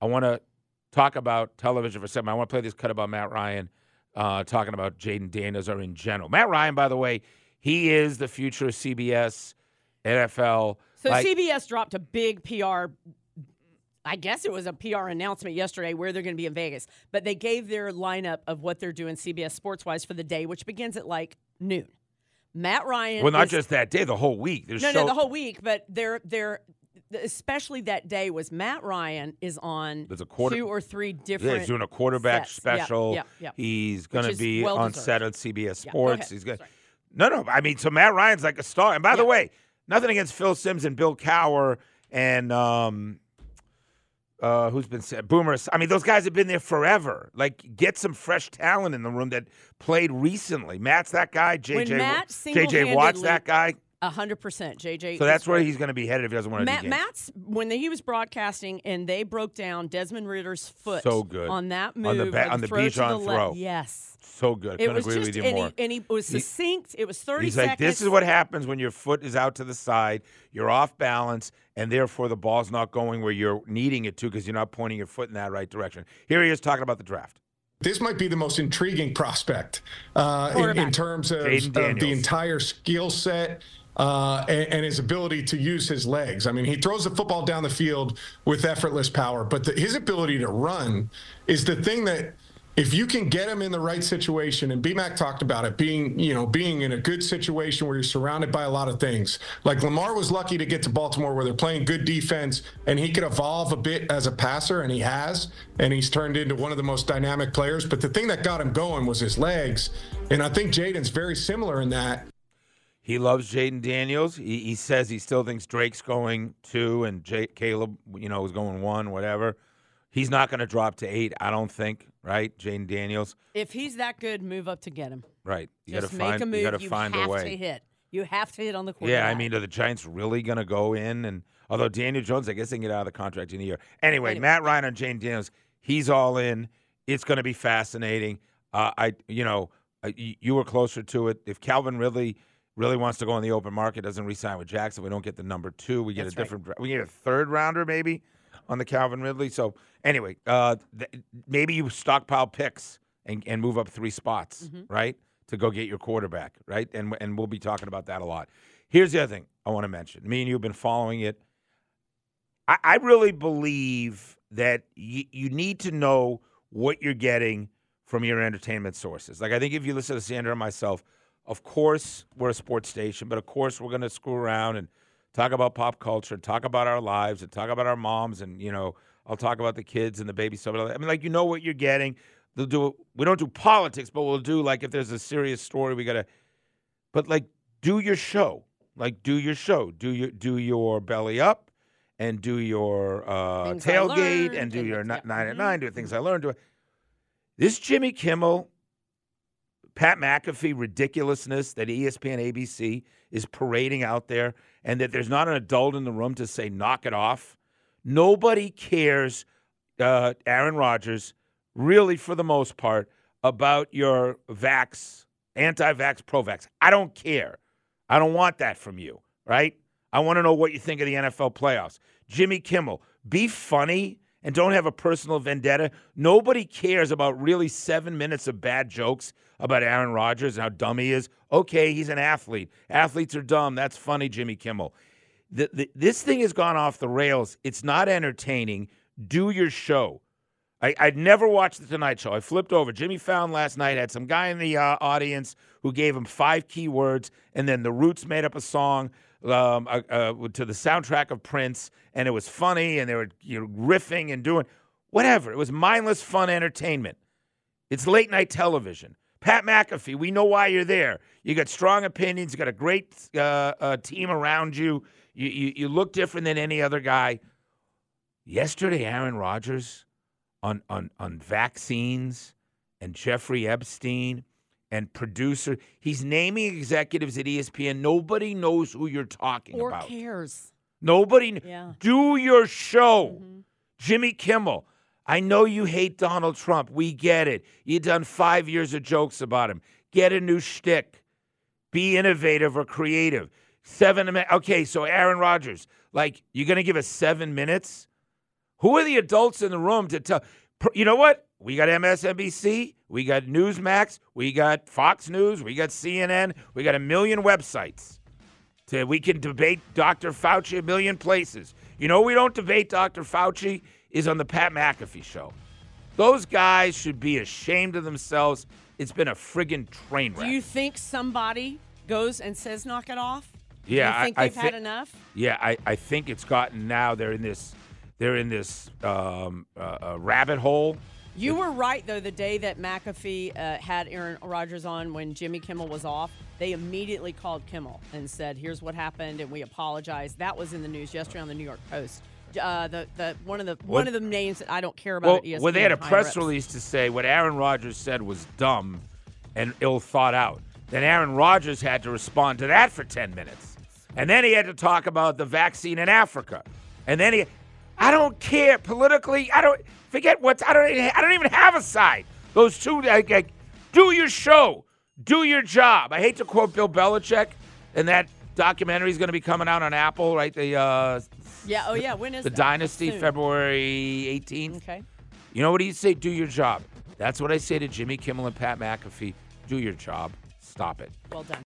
I want to talk about television for a second. I want to play this cut about Matt Ryan uh, talking about Jayden Daniels or in general. Matt Ryan, by the way, he is the future of CBS, NFL. So Like- CBS dropped a big PR. I guess it was a PR announcement yesterday where they're going to be in Vegas, but they gave their lineup of what they're doing CBS Sports wise for the day, which begins at like noon. Matt Ryan. Well, not is- just that day, the whole week. There's no, show- no, the whole week, but they're they're especially that day was Matt Ryan is on There's a quarter- two or three Yeah, different. he's doing a quarterback sets. Special. yeah, yeah. He's going to be on well-deserved. set on CBS Yeah, go Sports. ahead. He's going. No, no. I mean, so Matt Ryan's like a star. And by the way, nothing against Phil Simms and Bill Cowher and um, uh, who's been said Boomer. I mean, those guys have been there forever. Like, get some fresh talent in the room that played recently. Matt's that guy. When JJ. Matt JJ Watt's that guy. A hundred percent, JJ. So that's where he's going to be headed if he doesn't want to Matt. Matt's when he was broadcasting and they broke down Desmond Ridder's foot So good. on that On move the ba- on the throw to Bijan the throw. Yes, So good. it Couldn't was agree just with you and more. he, and he was He- It was thirty He's seconds. like, this is what happens when your foot is out to the side, you're off balance, and therefore the ball's not going where you're needing it to because you're not pointing your foot in that right direction. Here he is talking about the draft. This might be the most intriguing prospect uh, in, in terms of, of the entire skill set uh, and, and his ability to use his legs. I mean, he throws the football down the field with effortless power, but the, his ability to run is the thing that. If you can get him in the right situation, and BMAC talked about it, being you know being in a good situation where you're surrounded by a lot of things. Like Lamar was lucky to get to Baltimore where they're playing good defense, and he could evolve a bit as a passer, and he has, and he's turned into one of the most dynamic players. But the thing that got him going was his legs, and I think Jayden's very similar in that. He loves Jayden Daniels. He, he says he still thinks Drake's going two and Caleb, you know, is going one, whatever. He's not going to drop to eight, I don't think, right? Jayden Daniels. If he's that good, move up to get him. Right. You got to find a move. you got to find have a way. to hit. You have to hit on the quarterback. Yeah, I mean, are the Giants really going to go in? And although Daniel Jones, I guess they can get out of the contract in a year. Anyway, Anyway. Matt Ryan and Jane Daniels, he's all in. It's going to be fascinating. Uh, I, you know, uh, you, were closer to it. If Calvin Ridley really wants to go in the open market, doesn't resign with Jackson, we don't get the number two. We get That's a right. different. We get a third rounder maybe on the Calvin Ridley. So anyway, uh, th- maybe you stockpile picks and, and move up three spots, Mm-hmm. right, to go get your quarterback, right? And and we'll be talking about that a lot. Here's the other thing I want to mention. Me and you have been following it. I, I really believe that y- you need to know what you're getting from your entertainment sources. Like I think if you listen to Sandra and myself, of course we're a sports station, but of course we're going to screw around and talk about pop culture, talk about our lives, and talk about our moms, and you know I'll talk about the kids and the baby stuff. I mean, like you know what you're getting. They'll do. We don't do politics, but we'll do like if there's a serious story, we gotta. But like, do your show. Like, do your show. Do your do your belly up, and do your uh, tailgate, learned and do your nine at nine. Do things I learned. Do it. this Jimmy Kimmel, Pat McAfee ridiculousness that ESPN ABC is parading out there, and that there's not an adult in the room to say knock it off. Nobody cares, uh, Aaron Rodgers, really for the most part, about your vax, anti-vax, pro-vax. I don't care. I don't want that from you, right? I want to know what you think of the NFL playoffs. Jimmy Kimmel, be funny and don't have a personal vendetta. Nobody cares about really seven minutes of bad jokes about Aaron Rodgers and how dumb he is. Okay, he's an athlete. Athletes are dumb. That's funny, Jimmy Kimmel. The, the, this thing has gone off the rails. It's not entertaining. Do your show. I, I'd never watched the Tonight Show. I flipped over. Jimmy Fallon last night had some guy in the uh, audience who gave him five key words, and then the Roots made up a song um, uh, uh, to the soundtrack of Prince, and it was funny, and they were you know, riffing and doing whatever. It was mindless fun entertainment. It's late night television. Pat McAfee, we know why you're there. You got strong opinions. You got a great uh, uh, team around you. You, you. you look different than any other guy. Yesterday, Aaron Rodgers on on on vaccines and Jeffrey Epstein and producer. He's naming executives at ESPN. Nobody knows who you're talking about. or about. cares. Nobody. Yeah. Do your show. Mhm. Jimmy Kimmel. I know you hate Donald Trump. We get it. You've done five years of jokes about him. Get a new shtick. Be innovative or creative. Seven minutes. Okay, so Aaron Rodgers, like, you're going to give us seven minutes? Who are the adults in the room to tell? You know what? We got MSNBC, we got Newsmax, we got Fox News, we got CNN, we got a million websites. To, we can debate Dr. Fauci a million places. You know, we don't debate Dr. Fauci is on the Pat McAfee show. Those guys should be ashamed of themselves. It's been a friggin' train wreck. Do you think somebody goes and says knock it off? Do yeah, you think I, they've I had enough? Yeah, I, I think it's gotten now. They're in this, they're in this um, uh, uh, rabbit hole. You were right though. The day that McAfee uh, had Aaron Rodgers on when Jimmy Kimmel was off, they immediately called Kimmel and said, "Here's what happened, and we apologize." That was in the news yesterday on the New York Post. Uh, the the one of the one of the names that I don't care about. Well, at ESPN, well, they had a press ups. release to say what Aaron Rodgers said was dumb and ill thought out. Then Aaron Rodgers had to respond to that for 10 minutes. And then he had to talk about the vaccine in Africa. And then he, I don't care politically. I don't forget what's. I don't. I don't even have a side. Those two, like, like, do your show, do your job. I hate to quote Bill Belichick, and that documentary is going to be coming out on Apple, right? The uh, Yeah. Oh yeah. When is the that? Dynasty, Soon. February 18th. Okay. You know what he say? Do your job. That's what I say to Jimmy Kimmel and Pat McAfee. Do your job. Stop it. Well done.